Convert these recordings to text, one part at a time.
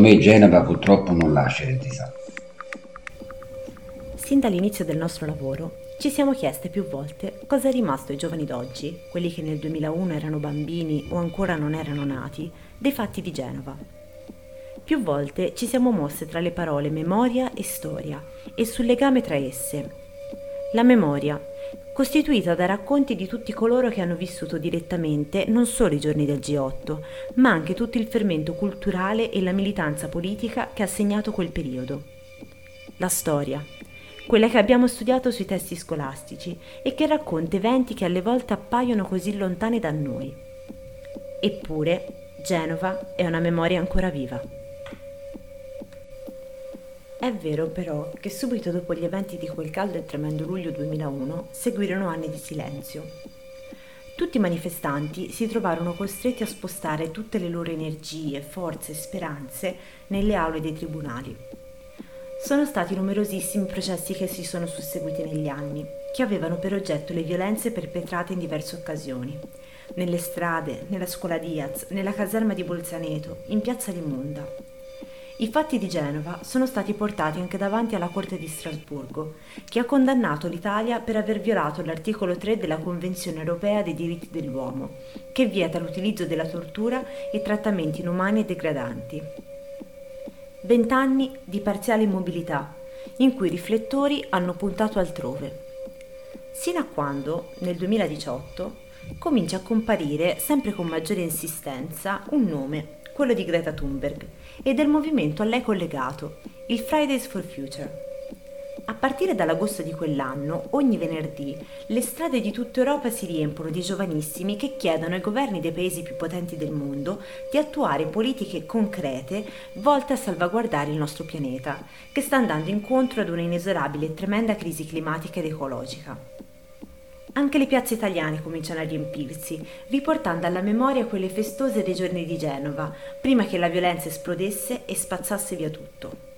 Secondo me Genova purtroppo non lascia eredità. Sin dall'inizio del nostro lavoro ci siamo chieste più volte cosa è rimasto ai giovani d'oggi, quelli che nel 2001 erano bambini o ancora non erano nati, dei fatti di Genova. Più volte ci siamo mosse tra le parole memoria e storia e sul legame tra esse. La memoria, costituita da racconti di tutti coloro che hanno vissuto direttamente non solo i giorni del G8, ma anche tutto il fermento culturale e la militanza politica che ha segnato quel periodo. La storia, quella che abbiamo studiato sui testi scolastici e che racconta eventi che alle volte appaiono così lontani da noi. Eppure, Genova è una memoria ancora viva. È vero però che subito dopo gli eventi di quel caldo e tremendo luglio 2001 seguirono anni di silenzio. Tutti i manifestanti si trovarono costretti a spostare tutte le loro energie, forze e speranze nelle aule dei tribunali sono stati numerosissimi processi che si sono susseguiti negli anni, che avevano per oggetto le violenze perpetrate in diverse occasioni. Nelle strade, nella scuola Diaz, nella caserma di Bolzaneto, in piazza di Monda. I fatti di Genova sono stati portati anche davanti alla Corte di Strasburgo, che ha condannato l'Italia per aver violato l'articolo 3 della Convenzione europea dei diritti dell'uomo, che vieta l'utilizzo della tortura e trattamenti inumani e degradanti. Vent'anni di parziale immobilità, in cui i riflettori hanno puntato altrove. Sino a quando, nel 2018, comincia a comparire sempre con maggiore insistenza un nome, quello di Greta Thunberg, e del movimento a lei collegato, il Fridays for Future. A partire dall'agosto di quell'anno, ogni venerdì, le strade di tutta Europa si riempiono di giovanissimi che chiedono ai governi dei paesi più potenti del mondo di attuare politiche concrete volte a salvaguardare il nostro pianeta, che sta andando incontro ad una inesorabile e tremenda crisi climatica ed ecologica. Anche le piazze italiane cominciano a riempirsi, riportando alla memoria quelle festose dei giorni di Genova, prima che la violenza esplodesse e spazzasse via tutto.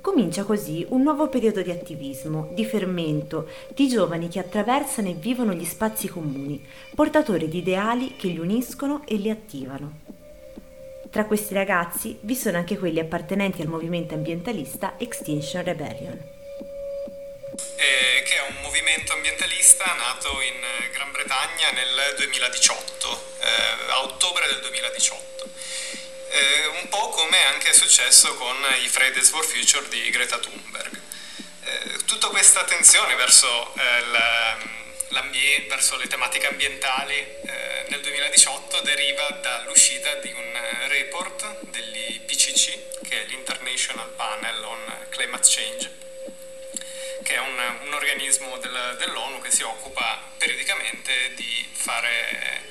Comincia così un nuovo periodo di attivismo, di fermento, di giovani che attraversano e vivono gli spazi comuni, portatori di ideali che li uniscono e li attivano. Tra questi ragazzi vi sono anche quelli appartenenti al movimento ambientalista Extinction Rebellion. Eh, che è un movimento ambientalista nato in Gran Bretagna nel 2018, eh, a ottobre del 2018 eh, un po' come anche è successo con i Fridays for Future di Greta Thunberg. Eh, tutta questa attenzione verso, eh, verso, le tematiche ambientali eh, nel 2018 deriva dall'uscita di un report dell'IPCC, che è l'International Panel on Climate Change, che è un, un organismo del, dell'ONU che si occupa periodicamente di fare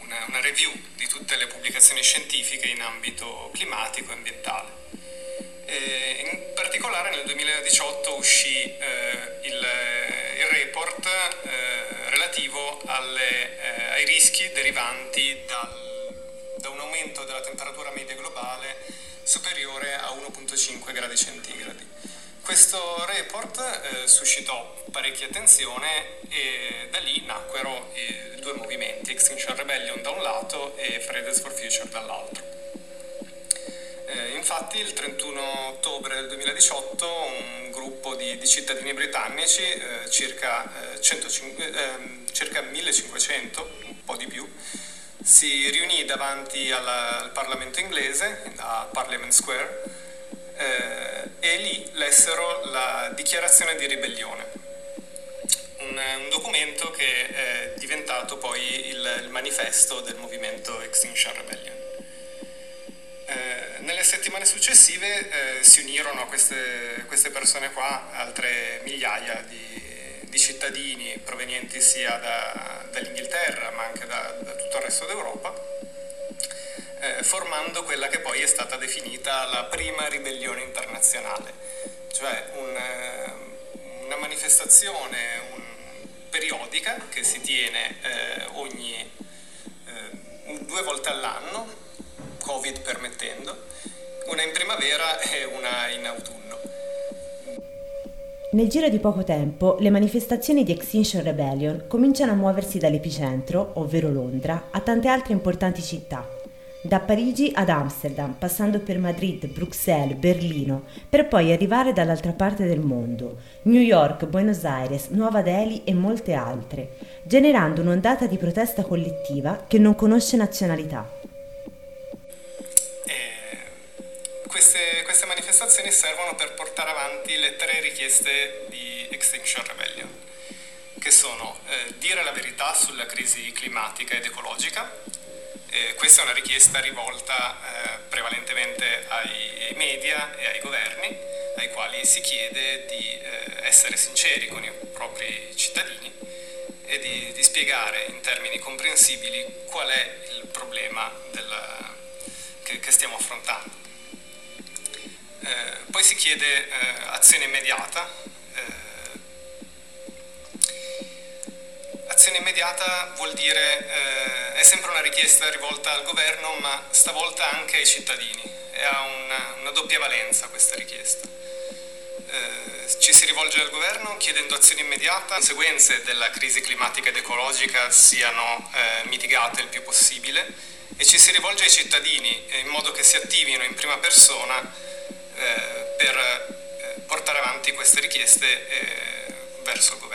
una, una review di tutte le pubblicazioni scientifiche in ambito climatico e ambientale. E in particolare nel 2018 uscì eh, il, il, report eh, relativo alle, eh, ai rischi derivanti dal, da un aumento della temperatura media globale superiore a 1,5 gradi centigradi. Questo report eh, suscitò parecchia attenzione e da lì nacquero i due movimenti, Extinction Rebellion da un lato e Fridays for Future dall'altro. Eh, infatti il 31 ottobre del 2018 un gruppo di, di cittadini britannici, eh, circa, 105, eh, ehm, circa 1500, un po' di più, si riunì davanti alla, al Parlamento inglese, a Parliament Square, eh, e lì lessero la dichiarazione di ribellione, un, un documento che è diventato poi il, il, manifesto del movimento Extinction Rebellion. Eh, nelle settimane successive eh, si unirono a queste, queste, persone qua altre migliaia di, di cittadini provenienti sia da, dall'Inghilterra ma anche da, da tutto il resto d'Europa eh, formando quella che poi è stata definita la prima ribellione internazionale, cioè un, eh, una manifestazione un, periodica che si tiene eh, ogni eh, due volte all'anno, Covid permettendo, una in primavera e una in autunno. Nel giro di poco tempo, le manifestazioni di Extinction Rebellion cominciano a muoversi dall'epicentro, ovvero Londra, a tante altre importanti città, da Parigi ad Amsterdam, passando per Madrid, Bruxelles, Berlino, per poi arrivare dall'altra parte del mondo, New York, Buenos Aires, Nuova Delhi e molte altre, generando un'ondata di protesta collettiva che non conosce nazionalità. Queste, queste manifestazioni servono per portare avanti le tre richieste di Extinction Rebellion, che sono eh, dire la verità sulla crisi climatica ed ecologica, eh, questa è una richiesta rivolta eh, prevalentemente ai media e ai governi, ai quali si chiede di eh, essere sinceri con i propri cittadini e di, di, spiegare in termini comprensibili qual è il problema del, che, che, stiamo affrontando. Eh, poi si chiede eh, azione immediata Azione immediata vuol dire, eh, è sempre una richiesta rivolta al governo, ma stavolta anche ai cittadini e ha una, una doppia valenza questa richiesta. Eh, ci si rivolge al governo chiedendo azione immediata, le conseguenze della crisi climatica ed ecologica siano eh, mitigate il più possibile e ci si rivolge ai cittadini in modo che si attivino in prima persona eh, per eh, portare avanti queste richieste eh, verso il governo.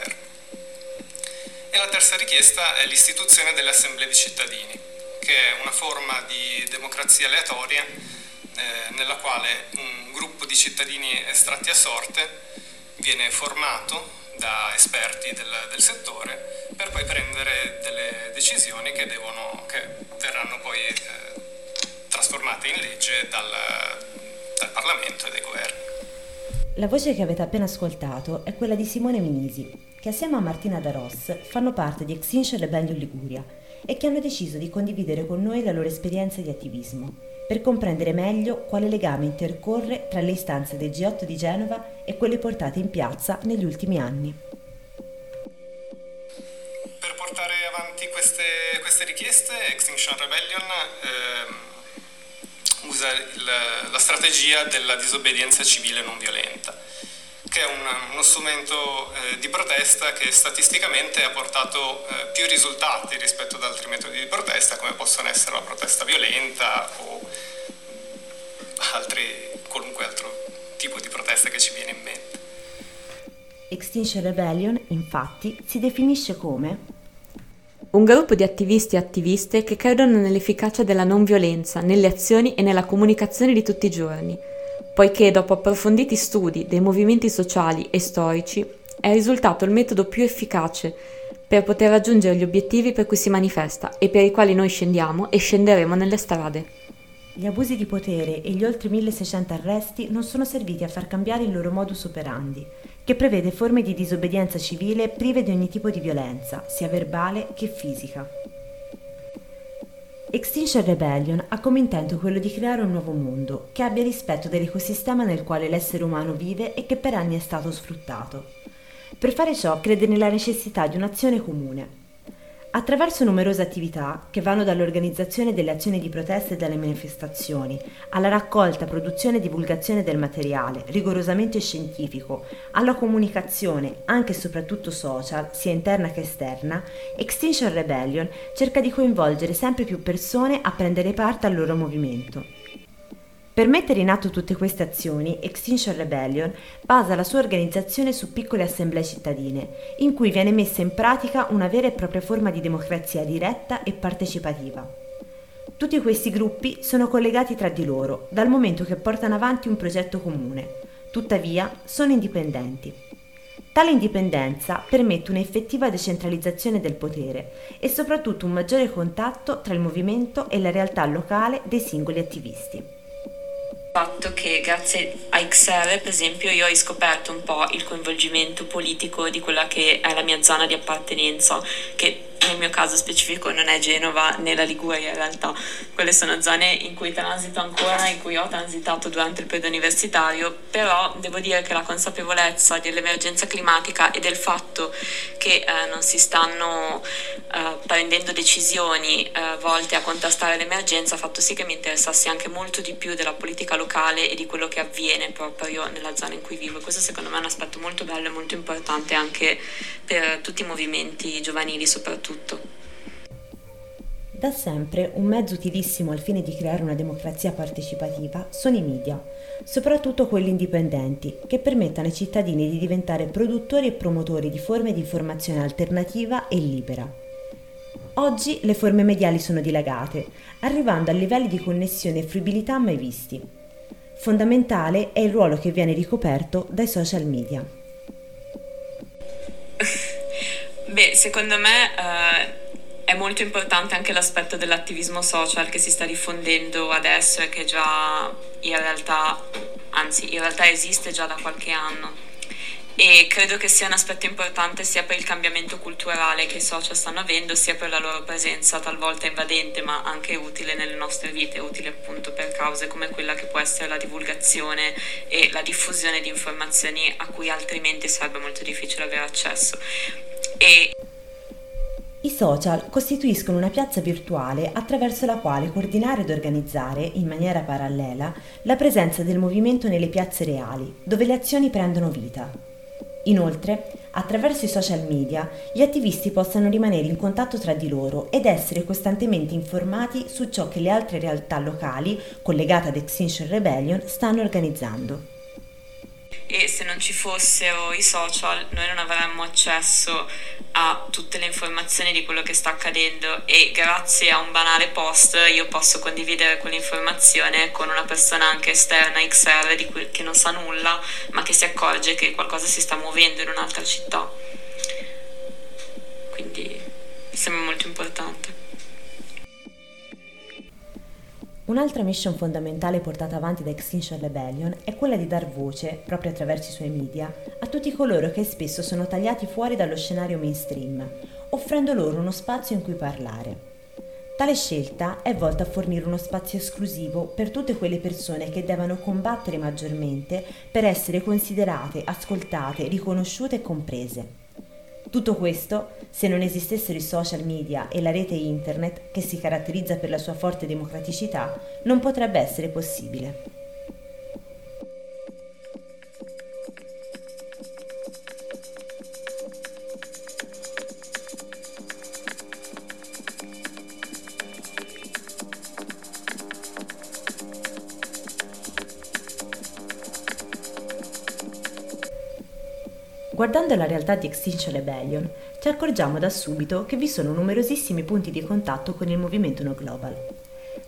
E la terza richiesta è l'istituzione delle assemblee di cittadini, che è una forma di democrazia aleatoria eh, nella quale un gruppo di cittadini estratti a sorte viene formato da esperti del, del settore per poi prendere delle decisioni che, devono, che verranno poi eh, trasformate in legge dal, dal Parlamento e dai governi. La voce che avete appena ascoltato è quella di Simone Minisi, che assieme a Martina Daros fanno parte di Extinction Rebellion Liguria e che hanno deciso di condividere con noi la loro esperienza di attivismo, per comprendere meglio quale legame intercorre tra le istanze del G8 di Genova e quelle portate in piazza negli ultimi anni. Per portare avanti queste, queste richieste, Extinction Rebellion eh, usa il, la strategia della disobbedienza civile non violenta che è un, uno strumento eh, di protesta che statisticamente ha portato eh, più risultati rispetto ad altri metodi di protesta, come possono essere la protesta violenta o altri, qualunque altro tipo di protesta che ci viene in mente. Extinction Rebellion, infatti, si definisce come un gruppo di attivisti e attiviste che credono nell'efficacia della non violenza, nelle azioni e nella comunicazione di tutti i giorni poiché dopo approfonditi studi dei movimenti sociali e storici è risultato il metodo più efficace per poter raggiungere gli obiettivi per cui si manifesta e per i quali noi scendiamo e scenderemo nelle strade. Gli abusi di potere e gli oltre 1600 arresti non sono serviti a far cambiare il loro modus operandi, che prevede forme di disobbedienza civile prive di ogni tipo di violenza, sia verbale che fisica. Extinction Rebellion ha come intento quello di creare un nuovo mondo che abbia rispetto dell'ecosistema nel quale l'essere umano vive e che per anni è stato sfruttato. Per fare ciò crede nella necessità di un'azione comune, Attraverso numerose attività, che vanno dall'organizzazione delle azioni di protesta e delle manifestazioni, alla raccolta, produzione e divulgazione del materiale, rigorosamente scientifico, alla comunicazione, anche e soprattutto social, sia interna che esterna, Extinction Rebellion cerca di coinvolgere sempre più persone a prendere parte al loro movimento. Per mettere in atto tutte queste azioni, Extinction Rebellion basa la sua organizzazione su piccole assemblee cittadine, in cui viene messa in pratica una vera e propria forma di democrazia diretta e partecipativa. Tutti questi gruppi sono collegati tra di loro, dal momento che portano avanti un progetto comune, tuttavia sono indipendenti. Tale indipendenza permette un'effettiva decentralizzazione del potere e soprattutto un maggiore contatto tra il movimento e la realtà locale dei singoli attivisti fatto che grazie a XR, per esempio, io ho riscoperto un po' il coinvolgimento politico di quella che è la mia zona di appartenenza, che nel mio caso specifico non è Genova né la Liguria in realtà, quelle sono zone in cui transito ancora, in cui ho transitato durante il periodo universitario, però devo dire che la consapevolezza dell'emergenza climatica e del fatto che eh, non si stanno eh, prendendo decisioni eh, volte a contrastare l'emergenza ha fatto sì che mi interessassi anche molto di più della politica locale e di quello che avviene proprio nella zona in cui vivo. Questo secondo me è un aspetto molto bello e molto importante anche per tutti i movimenti giovanili soprattutto tutto. Da sempre un mezzo utilissimo al fine di creare una democrazia partecipativa sono i media, soprattutto quelli indipendenti, che permettono ai cittadini di diventare produttori e promotori di forme di informazione alternativa e libera. Oggi le forme mediali sono dilagate, arrivando a livelli di connessione e fruibilità mai visti. Fondamentale è il ruolo che viene ricoperto dai social media. Beh, secondo me eh, è molto importante anche l'aspetto dell'attivismo social che si sta diffondendo adesso e che già in realtà, anzi in realtà esiste già da qualche anno. E credo che sia un aspetto importante sia per il cambiamento culturale che i social stanno avendo, sia per la loro presenza talvolta invadente, ma anche utile nelle nostre vite, utile appunto per cause come quella che può essere la divulgazione e la diffusione di informazioni a cui altrimenti sarebbe molto difficile avere accesso. E i social costituiscono una piazza virtuale attraverso la quale coordinare ed organizzare, in maniera parallela, la presenza del movimento nelle piazze reali, dove le azioni prendono vita. Inoltre, attraverso i social media, gli attivisti possano rimanere in contatto tra di loro ed essere costantemente informati su ciò che le altre realtà locali, collegate ad Extinction Rebellion, stanno organizzando e se non ci fossero i social noi non avremmo accesso a tutte le informazioni di quello che sta accadendo. E grazie a un banale post io posso condividere quell'informazione con una persona anche esterna XR di cui, che non sa nulla ma che si accorge che qualcosa si sta muovendo in un'altra città Un'altra mission fondamentale portata avanti da Extinction Rebellion è quella di dar voce, proprio attraverso i suoi media, a tutti coloro che spesso sono tagliati fuori dallo scenario mainstream, offrendo loro uno spazio in cui parlare. Tale scelta è volta a fornire uno spazio esclusivo per tutte quelle persone che devono combattere maggiormente per essere considerate, ascoltate, riconosciute e comprese. Tutto questo, se non esistessero i social media e la rete internet, che si caratterizza per la sua forte democraticità, non potrebbe essere possibile. Guardando la realtà di Extinction Rebellion, ci accorgiamo da subito che vi sono numerosissimi punti di contatto con il movimento No Global.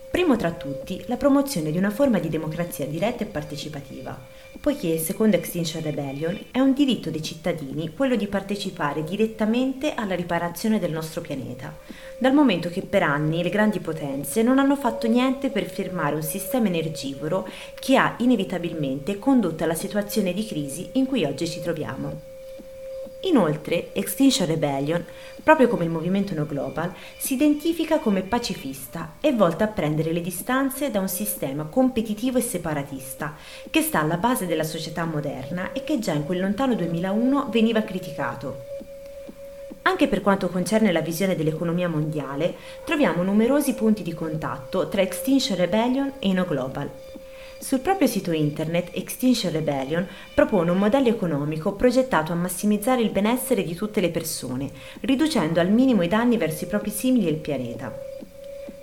Primo tra tutti, la promozione di una forma di democrazia diretta e partecipativa, poiché, secondo Extinction Rebellion, è un diritto dei cittadini quello di partecipare direttamente alla riparazione del nostro pianeta, dal momento che per anni le grandi potenze non hanno fatto niente per fermare un sistema energivoro che ha inevitabilmente condotto alla situazione di crisi in cui oggi ci troviamo. Inoltre, Extinction Rebellion, proprio come il movimento No Global, si identifica come pacifista e volta a prendere le distanze da un sistema competitivo e separatista che sta alla base della società moderna e che già in quel lontano 2001 veniva criticato. Anche per quanto concerne la visione dell'economia mondiale, troviamo numerosi punti di contatto tra Extinction Rebellion e No Global. Sul proprio sito internet Extinction Rebellion propone un modello economico progettato a massimizzare il benessere di tutte le persone, riducendo al minimo i danni verso i propri simili e il pianeta.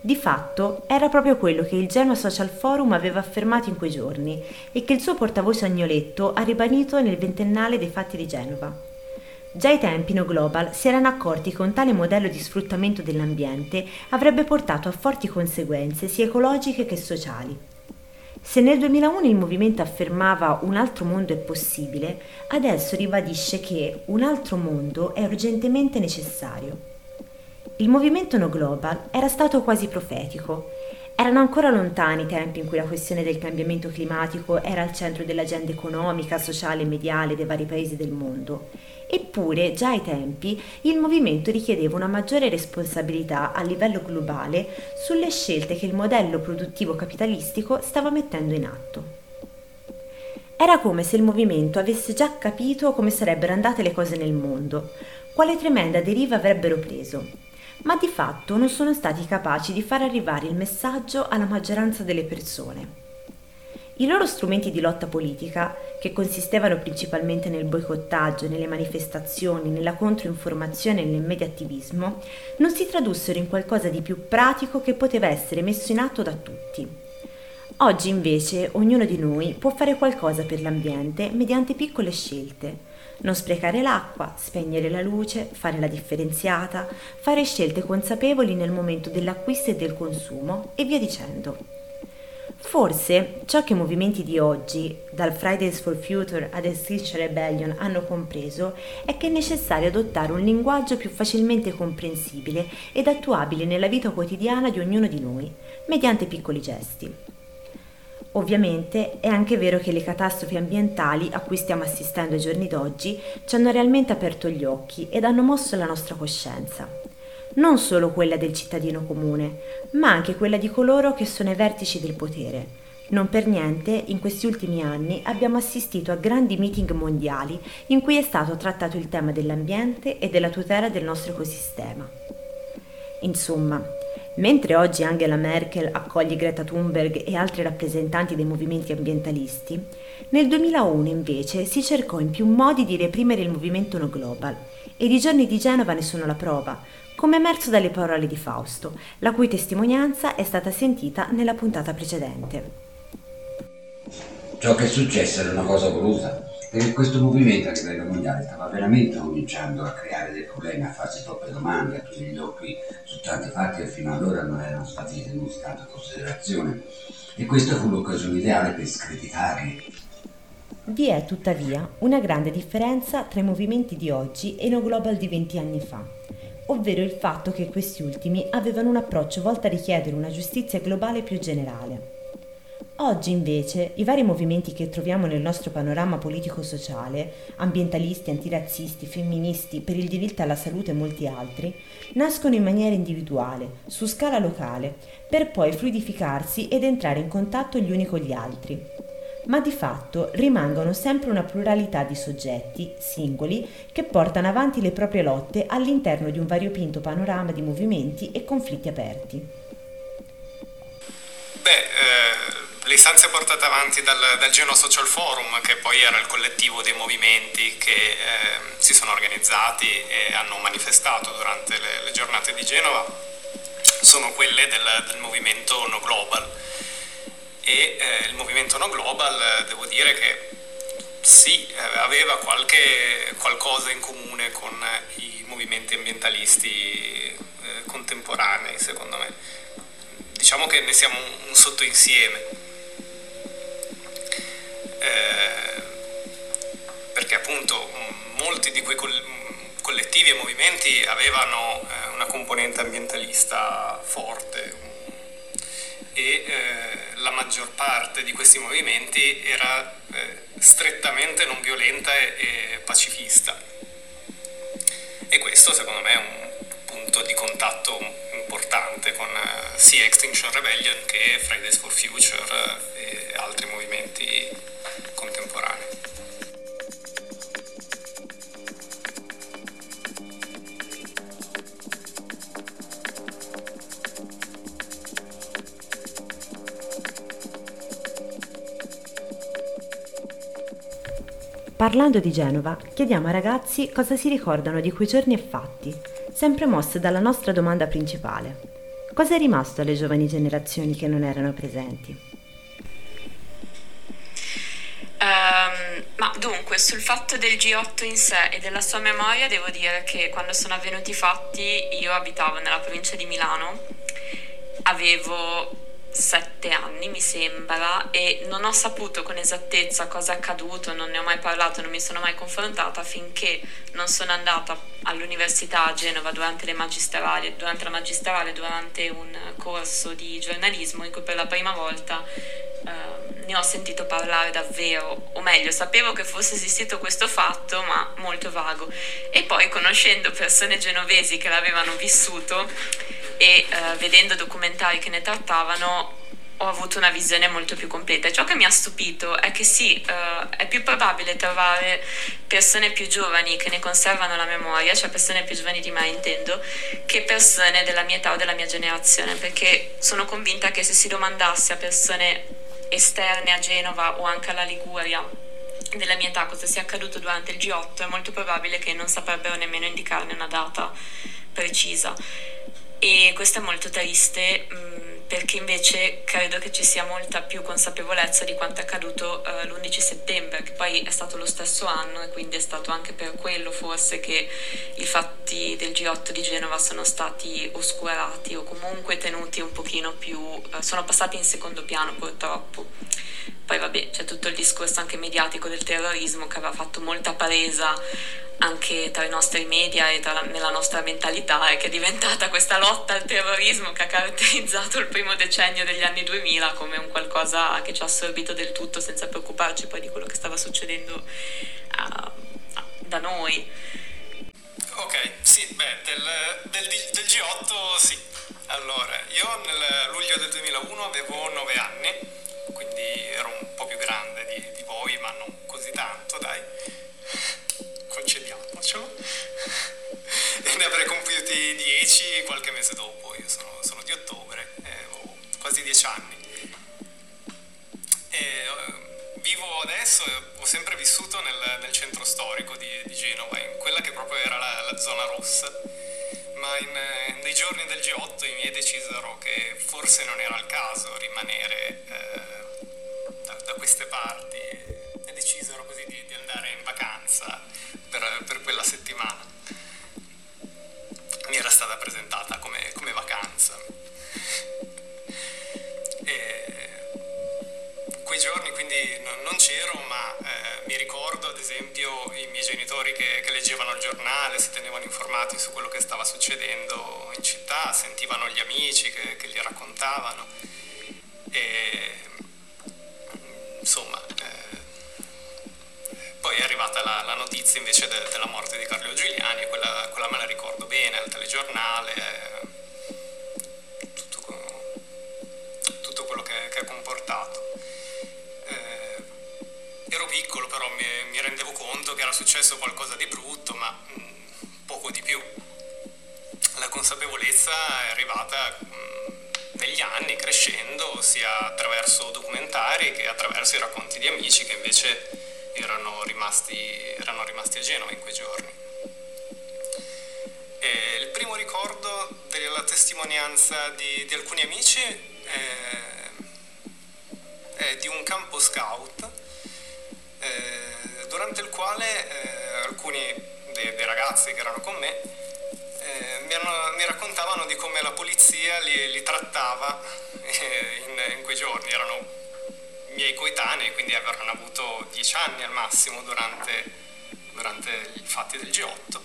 Di fatto era proprio quello che il Genoa Social Forum aveva affermato in quei giorni e che il suo portavoce Agnoletto ha ribadito nel ventennale dei fatti di Genova. Già ai tempi No Global si erano accorti che un tale modello di sfruttamento dell'ambiente avrebbe portato a forti conseguenze sia ecologiche che sociali. Se nel 2001 il movimento affermava un altro mondo è possibile, adesso ribadisce che un altro mondo è urgentemente necessario. Il movimento No Global era stato quasi profetico. Erano ancora lontani i tempi in cui la questione del cambiamento climatico era al centro dell'agenda economica, sociale e mediale dei vari paesi del mondo Eppure, già ai tempi, il movimento richiedeva una maggiore responsabilità a livello globale sulle scelte che il modello produttivo capitalistico stava mettendo in atto. Era come se il movimento avesse già capito come sarebbero andate le cose nel mondo, quale tremenda deriva avrebbero preso, ma di fatto non sono stati capaci di far arrivare il messaggio alla maggioranza delle persone. I loro strumenti di lotta politica che consistevano principalmente nel boicottaggio, nelle manifestazioni, nella controinformazione e nel mediattivismo, non si tradussero in qualcosa di più pratico che poteva essere messo in atto da tutti. Oggi invece ognuno di noi può fare qualcosa per l'ambiente mediante piccole scelte. Non sprecare l'acqua, spegnere la luce, fare la differenziata, fare scelte consapevoli nel momento dell'acquisto e del consumo e via dicendo. Forse ciò che i movimenti di oggi, dal Fridays for Future ad Extinction Rebellion, hanno compreso è che è necessario adottare un linguaggio più facilmente comprensibile ed attuabile nella vita quotidiana di ognuno di noi, mediante piccoli gesti. Ovviamente è anche vero che le catastrofi ambientali a cui stiamo assistendo ai giorni d'oggi ci hanno realmente aperto gli occhi ed hanno mosso la nostra coscienza non solo quella del cittadino comune, ma anche quella di coloro che sono ai vertici del potere. Non per niente, in questi ultimi anni abbiamo assistito a grandi meeting mondiali in cui è stato trattato il tema dell'ambiente e della tutela del nostro ecosistema. Insomma, mentre oggi Angela Merkel accoglie Greta Thunberg e altri rappresentanti dei movimenti ambientalisti, nel 2001 invece si cercò in più modi di reprimere il movimento no global e i giorni di Genova ne sono la prova, come emerso dalle parole di Fausto, la cui testimonianza è stata sentita nella puntata precedente. Ciò che è successo era una cosa voluta, perché questo movimento a livello mondiale stava veramente cominciando a creare dei problemi, a farsi troppe domande, a chiudere gli occhi su tanti fatti che fino ad ora non erano stati tenuti tanto in considerazione. E questa fu l'occasione ideale per screditarli. Vi è tuttavia una grande differenza tra i movimenti di oggi e no global di 20 anni fa ovvero il fatto che questi ultimi avevano un approccio volto a richiedere una giustizia globale più generale. Oggi invece i vari movimenti che troviamo nel nostro panorama politico-sociale, ambientalisti, antirazzisti, femministi, per il diritto alla salute e molti altri, nascono in maniera individuale, su scala locale, per poi fluidificarsi ed entrare in contatto gli uni con gli altri ma di fatto rimangono sempre una pluralità di soggetti, singoli, che portano avanti le proprie lotte all'interno di un variopinto panorama di movimenti e conflitti aperti. Beh, eh, le istanze portate avanti dal, dal Genoa Social Forum, che poi era il collettivo dei movimenti che eh, si sono organizzati e hanno manifestato durante le, le giornate di Genova, sono quelle del, del movimento No Global e eh, il movimento No Global eh, devo dire che sì, eh, aveva qualche, qualcosa in comune con i movimenti ambientalisti eh, contemporanei, secondo me. Diciamo che ne siamo un, un sottoinsieme. Eh, perché appunto molti di quei collettivi e movimenti avevano eh, una componente ambientalista forte, e eh, la maggior parte di questi movimenti era eh, strettamente non violenta e, e, pacifista. E questo secondo me è un punto di contatto importante con sia Extinction Rebellion che Fridays for Future Parlando di Genova, chiediamo ai ragazzi cosa si ricordano di quei giorni e fatti, sempre mosse dalla nostra domanda principale. Cosa è rimasto alle giovani generazioni che non erano presenti? Um, ma dunque, sul fatto del G8 in sé e della sua memoria, devo dire che quando sono avvenuti i fatti io abitavo nella provincia di Milano, avevo sette anni mi sembra e non ho saputo con esattezza cosa è accaduto, non ne ho mai parlato, non mi sono mai confrontata finché non sono andata all'università a Genova durante durante la magistrale, durante un corso di giornalismo in cui per la prima volta eh, ne ho sentito parlare davvero, o meglio, sapevo che fosse esistito questo fatto, ma molto vago. E poi conoscendo persone genovesi che l'avevano vissuto, e uh, vedendo documentari che ne trattavano ho avuto una visione molto più completa. Ciò che mi ha stupito è che sì, uh, è più probabile trovare persone più giovani che ne conservano la memoria, cioè persone più giovani di me intendo, che persone della mia età o della mia generazione, perché sono convinta che se si domandasse a persone esterne a Genova o anche alla Liguria della mia età cosa sia accaduto durante il G8 è molto probabile che non saprebbero nemmeno indicarne una data precisa. E questo è molto triste mm, perché invece credo che ci sia molta più consapevolezza di quanto è accaduto uh, l'11 settembre, che poi è stato lo stesso anno e quindi è stato anche per quello forse che i fatti del G8 di Genova sono stati oscurati o comunque tenuti un pochino più, uh, sono passati in secondo piano purtroppo. Poi vabbè, c'è tutto il discorso anche mediatico del terrorismo che aveva fatto molta presa anche tra i nostri media e tra, nella nostra mentalità e che è diventata questa lotta al terrorismo che ha caratterizzato il primo decennio degli anni 2000 come un qualcosa che ci ha assorbito del tutto senza preoccuparci poi di quello che stava succedendo uh, da noi. Ok, sì, beh, del, del, del G8 sì. Allora, io nel luglio del 2001 avevo 9 anni, quindi ero un po' più grande di, di voi, ma non così tanto, dai concediamocelo. e ne avrei compiuti 10 qualche mese dopo, 15 anni. E, uh, vivo adesso, ho sempre vissuto nel, nel centro storico di, di, Genova, in quella che proprio era la, la zona rossa, ma in, eh, nei giorni del G8 i miei decisero che forse non era il caso rimanere uh, da, da, queste parti e decisero così di, di andare in vacanza per, per quella settimana mi era stata presentata come, come vacanza. Giorni quindi non, non c'ero, ma eh, mi ricordo ad esempio i miei genitori che, che, leggevano il giornale, si tenevano informati su quello che stava succedendo in città, sentivano gli amici che, che gli raccontavano. E insomma, poi è arrivata la, la notizia invece de, della morte di Carlo Giuliani, quella, quella, me la ricordo bene, al telegiornale, tutto, era successo qualcosa di brutto, ma mm, poco di più. La consapevolezza è arrivata mm, negli anni, crescendo, sia attraverso documentari che attraverso i racconti di amici che invece erano rimasti, erano rimasti a Genova in quei giorni. E il primo ricordo della testimonianza di, di alcuni amici è, è, di un campo scout durante il quale eh, alcuni dei, dei, ragazzi che erano con me eh, mi, hanno, mi, raccontavano di come la polizia li, li trattava eh, in, in quei giorni, erano miei coetanei, quindi avranno avuto dieci anni al massimo durante, durante i fatti del G8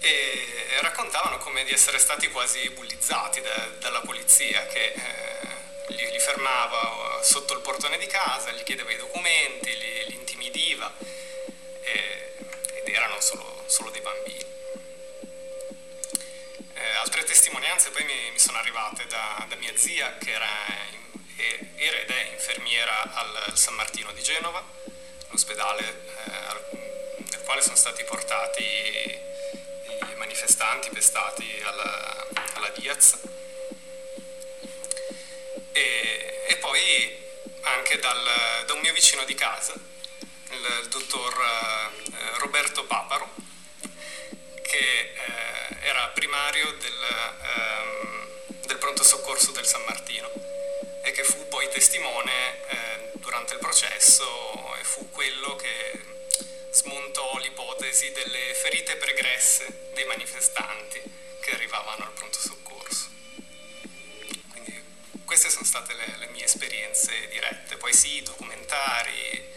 e raccontavano come di essere stati quasi bullizzati da, dalla polizia che eh, li, li, fermava sotto il portone di casa, gli chiedeva i documenti, li, li intimidiva e, ed erano solo, solo dei bambini. Eh, altre testimonianze poi mi, mi sono arrivate da, da, mia zia che era in era ed è infermiera al San Martino di Genova, l'ospedale eh, nel quale sono stati portati i manifestanti pestati alla, alla Diaz. E, e poi anche dal, da un mio vicino di casa, il dottor eh, Roberto Paparo, che eh, era primario del, ehm, del pronto soccorso del San Martino e che fu poi testimone eh, durante il processo e fu quello che smontò l'ipotesi delle ferite pregresse dei manifestanti che arrivavano al pronto soccorso. Queste sono state le, le mie esperienze dirette, poi sì, documentari, eh,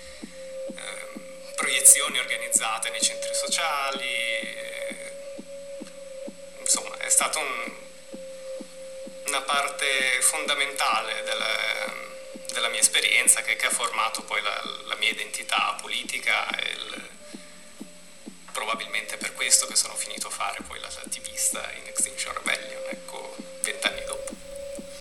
proiezioni organizzate nei centri sociali, eh, insomma è stato un, una parte fondamentale della, della mia esperienza che, che, ha formato poi la, la mia identità politica e il, probabilmente per questo che sono finito a fare poi l'attivista in Extinction Rebellion, ecco, vent'anni.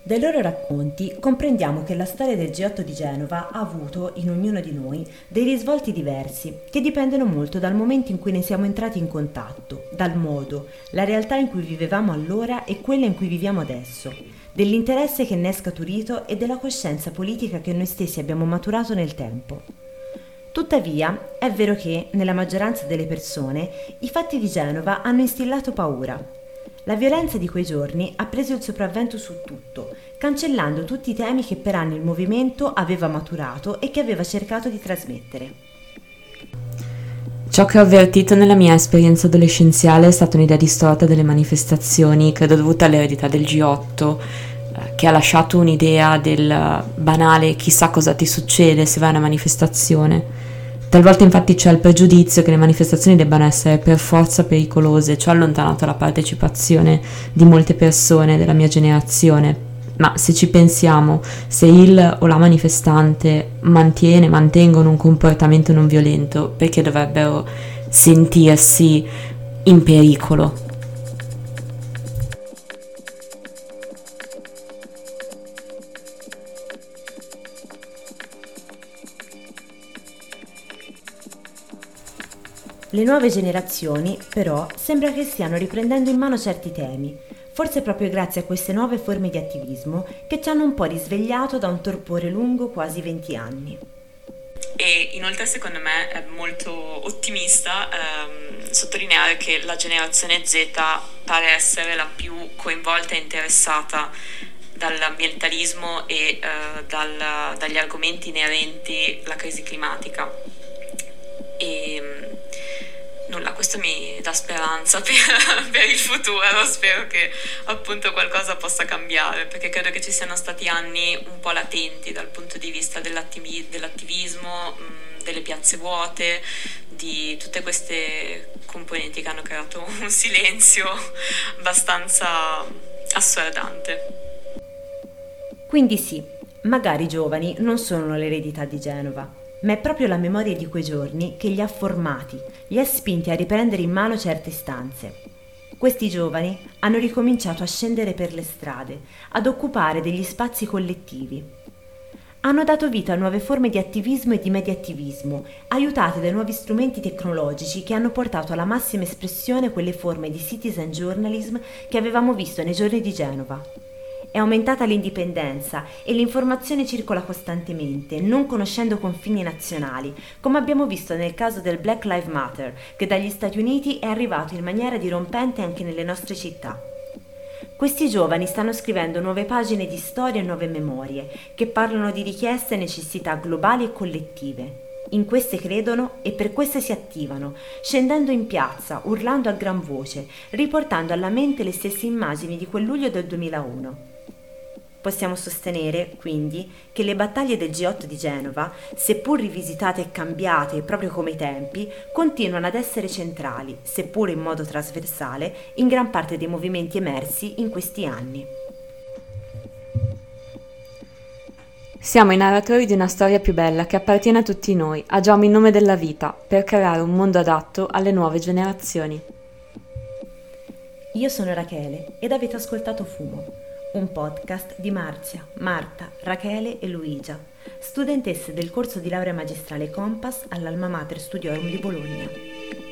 Dai loro racconti comprendiamo che la storia del G8 di Genova ha avuto in ognuno di noi dei risvolti diversi che dipendono molto dal momento in cui ne siamo entrati in contatto, dal modo, la realtà in cui vivevamo allora e quella in cui viviamo adesso, dell'interesse che ne è scaturito e della coscienza politica che noi stessi abbiamo maturato nel tempo. Tuttavia, è vero che, nella maggioranza delle persone, i fatti di Genova hanno instillato paura. La violenza di quei giorni ha preso il sopravvento su tutto, cancellando tutti i temi che per anni il movimento aveva maturato e che aveva cercato di trasmettere. Ciò che ho avvertito nella mia esperienza adolescenziale è stata un'idea distorta delle manifestazioni, credo dovuta all'eredità del G8, eh, che ha lasciato un'idea del banale chissà cosa ti succede se vai a una manifestazione. Talvolta infatti c'è il pregiudizio che le manifestazioni debbano essere per forza pericolose, ciò ha allontanato la partecipazione di molte persone della mia generazione ma se ci pensiamo, se il o la manifestante mantiene, mantengono un comportamento non violento, perché dovrebbero sentirsi in pericolo? Le nuove generazioni, però, sembra che stiano riprendendo in mano certi temi, Forse proprio grazie a queste nuove forme di attivismo che ci hanno un po' risvegliato da un torpore lungo quasi 20 anni. E inoltre secondo me è molto ottimista ehm, sottolineare che la generazione Z pare essere la più coinvolta e interessata dall'ambientalismo e eh, dal, dagli argomenti inerenti alla crisi climatica. E, nulla, questo mi dà speranza per, per, il futuro, spero che appunto qualcosa possa cambiare, perché credo che ci siano stati anni un po' latenti dal punto di vista dell'attivi- dell'attivismo, mh, delle piazze vuote, di tutte queste componenti che hanno creato un silenzio abbastanza assordante. Quindi sì, magari i giovani non sono l'eredità di Genova, ma è proprio la memoria di quei giorni che li ha formati, li ha spinti a riprendere in mano certe istanze. Questi giovani hanno ricominciato a scendere per le strade, ad occupare degli spazi collettivi. Hanno dato vita a nuove forme di attivismo e di mediattivismo, aiutate dai nuovi strumenti tecnologici che hanno portato alla massima espressione quelle forme di citizen journalism che avevamo visto nei giorni di Genova. È aumentata l'indipendenza e l'informazione circola costantemente, non conoscendo confini nazionali, come abbiamo visto nel caso del Black Lives Matter, che dagli Stati Uniti è arrivato in maniera dirompente anche nelle nostre città. Questi giovani stanno scrivendo nuove pagine di storia e nuove memorie, che parlano di richieste e necessità globali e collettive. In queste credono e per queste si attivano, scendendo in piazza, urlando a gran voce, riportando alla mente le stesse immagini di quel luglio del 2001. Possiamo sostenere, quindi, che le battaglie del G8 di Genova, seppur rivisitate e cambiate proprio come i tempi, continuano ad essere centrali, seppur in modo trasversale, in gran parte dei movimenti emersi in questi anni. Siamo i narratori di una storia più bella che appartiene a tutti noi, agiamo in nome della vita, per creare un mondo adatto alle nuove generazioni. Io sono Rachele ed avete ascoltato Fumo un podcast di Marzia, Marta, Rachele e Luigia, studentesse del corso di laurea magistrale Compass all'Alma Mater Studiorum di Bologna.